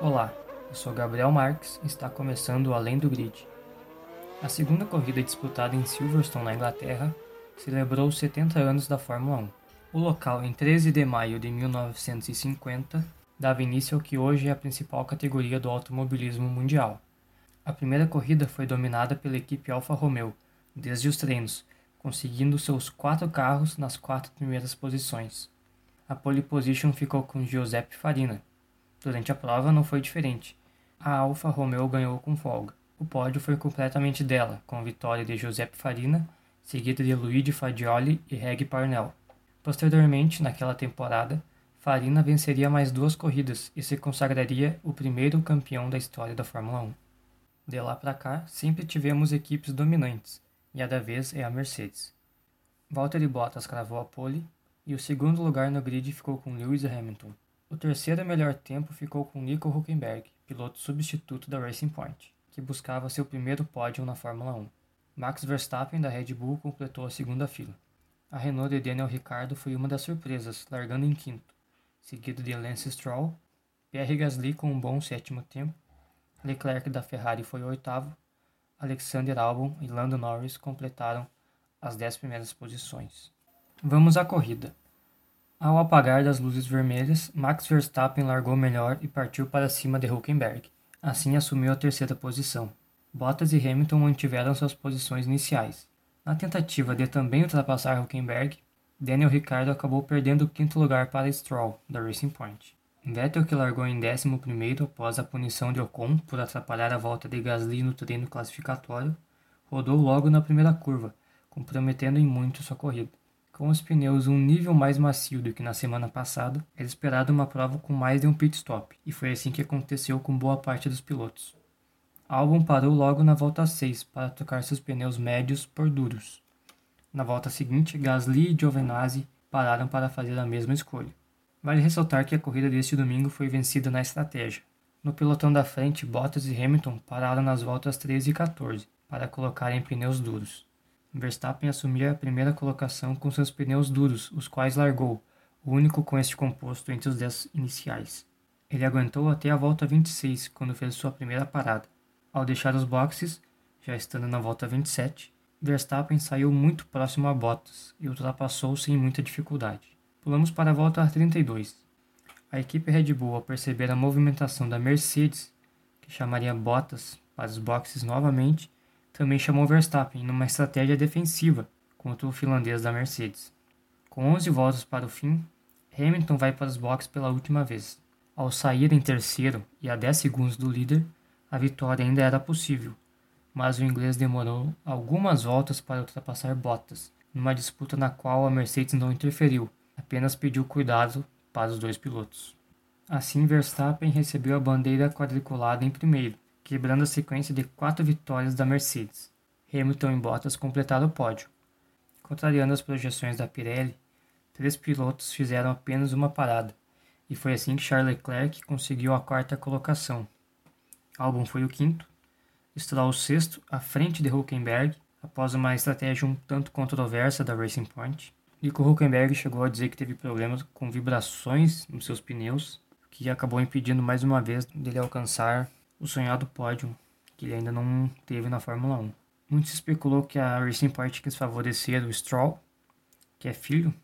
Olá, eu sou Gabriel Marques e está começando o Além do Grid. A segunda corrida disputada em Silverstone, na Inglaterra, celebrou os 70 anos da Fórmula 1. O local, em 13 de maio de 1950, dava início ao que hoje é a principal categoria do automobilismo mundial. A primeira corrida foi dominada pela equipe Alfa Romeo, desde os treinos, conseguindo seus quatro carros nas quatro primeiras posições. A pole position ficou com Giuseppe Farina. Durante a prova não foi diferente. A Alfa Romeo ganhou com folga. O pódio foi completamente dela, com vitória de Giuseppe Farina, seguida de Luigi Fagioli e Reg Parnell. Posteriormente, naquela temporada, Farina venceria mais duas corridas e se consagraria o primeiro campeão da história da Fórmula 1. De lá para cá, sempre tivemos equipes dominantes, e a da vez é a Mercedes. Valtteri Bottas cravou a pole e o segundo lugar no grid ficou com Lewis Hamilton. O terceiro melhor tempo ficou com Nico Huckenberg, piloto substituto da Racing Point, que buscava seu primeiro pódio na Fórmula 1. Max Verstappen da Red Bull completou a segunda fila. A Renault de Daniel Ricciardo foi uma das surpresas, largando em quinto, seguido de Lance Stroll, Pierre Gasly com um bom sétimo tempo, Leclerc da Ferrari foi oitavo, Alexander Albon e Lando Norris completaram as dez primeiras posições. Vamos à corrida. Ao apagar das luzes vermelhas, Max Verstappen largou melhor e partiu para cima de Hülkenberg. Assim assumiu a terceira posição. Bottas e Hamilton mantiveram suas posições iniciais. Na tentativa de também ultrapassar Hülkenberg, Daniel Ricciardo acabou perdendo o quinto lugar para Stroll, da Racing Point. Vettel, que largou em 11 após a punição de Ocon por atrapalhar a volta de Gasly no treino classificatório, rodou logo na primeira curva, comprometendo em muito sua corrida. Com os pneus um nível mais macio do que na semana passada, era esperado uma prova com mais de um pit stop, e foi assim que aconteceu com boa parte dos pilotos. Albon parou logo na volta 6 para trocar seus pneus médios por duros. Na volta seguinte, Gasly e Giovinazzi pararam para fazer a mesma escolha. Vale ressaltar que a corrida deste domingo foi vencida na estratégia. No pelotão da frente, Bottas e Hamilton pararam nas voltas 13 e 14 para colocarem pneus duros. Verstappen assumia a primeira colocação com seus pneus duros, os quais largou, o único com este composto entre os 10 iniciais. Ele aguentou até a volta 26, quando fez sua primeira parada. Ao deixar os boxes, já estando na volta 27, Verstappen saiu muito próximo a Bottas e ultrapassou sem muita dificuldade. Pulamos para a volta 32. A equipe Red Bull, ao perceber a movimentação da Mercedes, que chamaria Bottas para os boxes novamente, também chamou Verstappen numa estratégia defensiva contra o finlandês da Mercedes. Com 11 voltas para o fim, Hamilton vai para os boxes pela última vez. Ao sair em terceiro e a 10 segundos do líder, a vitória ainda era possível, mas o inglês demorou algumas voltas para ultrapassar Bottas, numa disputa na qual a Mercedes não interferiu, apenas pediu cuidado para os dois pilotos. Assim, Verstappen recebeu a bandeira quadriculada em primeiro, quebrando a sequência de quatro vitórias da Mercedes. Hamilton e Bottas completaram o pódio. Contrariando as projeções da Pirelli, três pilotos fizeram apenas uma parada, e foi assim que Charles Leclerc conseguiu a quarta colocação. Albon foi o quinto, Stroll o sexto, à frente de Hülkenberg, após uma estratégia um tanto controversa da Racing Point. Nico Hülkenberg chegou a dizer que teve problemas com vibrações nos seus pneus, que acabou impedindo mais uma vez dele alcançar o sonhado pódio que ele ainda não teve na Fórmula 1. Muito se especulou que a Racing Point quis favorecer o Stroll, que é filho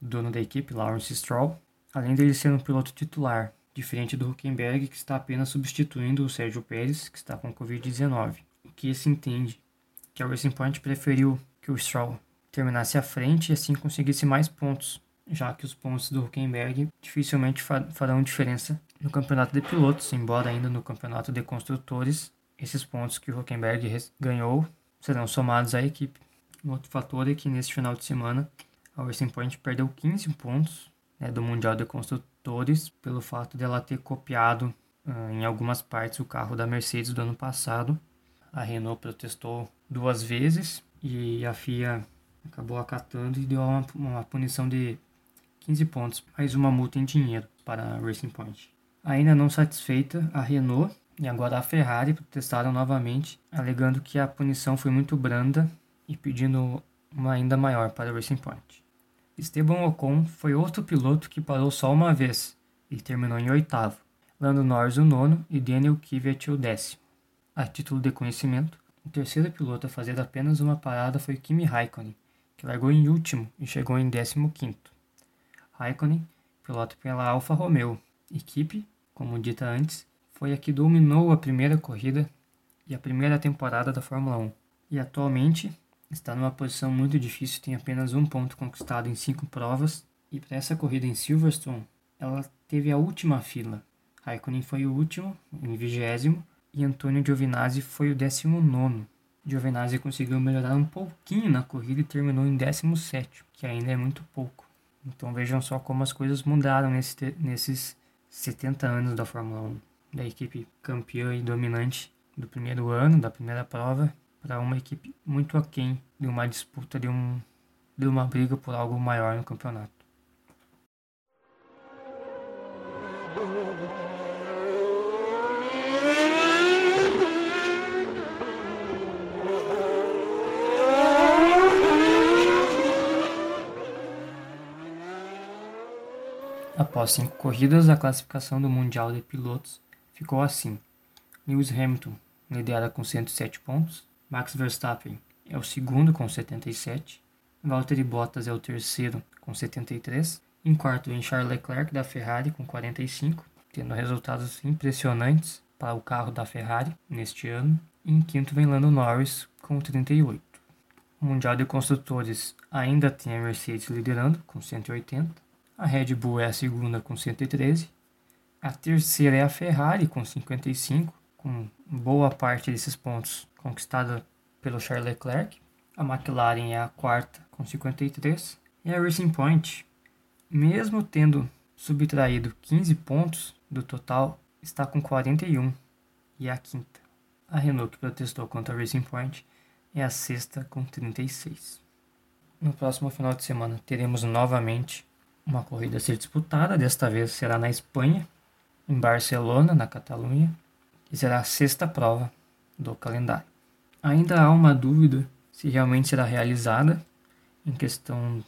do dono da equipe, Lawrence Stroll, além dele ser um piloto titular, diferente do Huckenberg, que está apenas substituindo o Sérgio Pérez, que está com Covid-19. O que se entende que a Racing Point preferiu que o Stroll terminasse à frente e assim conseguisse mais pontos, já que os pontos do Huckenberg dificilmente farão diferença no campeonato de pilotos, embora ainda no campeonato de construtores, esses pontos que o Huckenberg ganhou serão somados à equipe. Um outro fator é que neste final de semana a Racing Point perdeu 15 pontos né, do Mundial de Construtores pelo fato dela ter copiado uh, em algumas partes o carro da Mercedes do ano passado. A Renault protestou duas vezes e a FIA acabou acatando e deu uma, uma punição de 15 pontos, mais uma multa em dinheiro para a Racing Point. Ainda não satisfeita, a Renault e agora a Ferrari protestaram novamente, alegando que a punição foi muito branda e pedindo uma ainda maior para a Racing Point. Esteban Ocon foi outro piloto que parou só uma vez e terminou em oitavo. Lando Norris o nono e Daniel Kvyat o décimo. A título de conhecimento, o terceiro piloto a fazer apenas uma parada foi Kimi Raikkonen, que largou em último e chegou em décimo quinto. Raikkonen, piloto pela Alfa Romeo, equipe, como dita antes, foi a que dominou a primeira corrida e a primeira temporada da Fórmula 1, e atualmente está numa posição muito difícil, tem apenas um ponto conquistado em cinco provas, e para essa corrida em Silverstone, ela teve a última fila. Raikkonen foi o último, em vigésimo, e Antônio Giovinazzi foi o décimo nono. Giovinazzi conseguiu melhorar um pouquinho na corrida e terminou em décimo sétimo, que ainda é muito pouco. Então vejam só como as coisas mudaram nesse, nesses 70 anos da Fórmula 1 da equipe campeã e dominante do primeiro ano, da primeira prova, para uma equipe muito aquém de uma disputa, de, um, de uma briga por algo maior no campeonato. Após cinco corridas, a classificação do Mundial de Pilotos ficou assim: Lewis Hamilton lidera com 107 pontos, Max Verstappen é o segundo com 77, Valtteri Bottas é o terceiro com 73, em quarto vem Charles Leclerc da Ferrari com 45, tendo resultados impressionantes para o carro da Ferrari neste ano, e em quinto vem Lando Norris com 38. O Mundial de Construtores ainda tem a Mercedes liderando com 180, a Red Bull é a segunda com 113 a terceira é a Ferrari com 55, com boa parte desses pontos conquistada pelo Charles Leclerc. A McLaren é a quarta com 53 e a Racing Point, mesmo tendo subtraído 15 pontos do total, está com 41 e é a quinta. A Renault que protestou contra a Racing Point é a sexta com 36. No próximo final de semana teremos novamente uma corrida a ser disputada, desta vez será na Espanha, em Barcelona, na Catalunha, que será a sexta prova do calendário. Ainda há uma dúvida se realmente será realizada em questão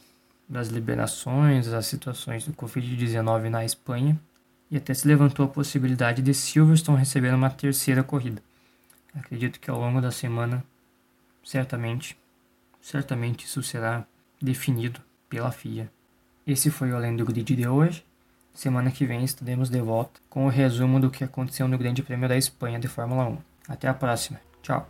das liberações, das situações do Covid-19 na Espanha, e até se levantou a possibilidade de Silverstone receber uma terceira corrida. Acredito que ao longo da semana, certamente, certamente isso será definido pela FIA. Esse foi o Além do Grid de hoje. Semana que vem estaremos de volta com o resumo do que aconteceu no Grande Prêmio da Espanha de Fórmula 1. Até a próxima. Tchau.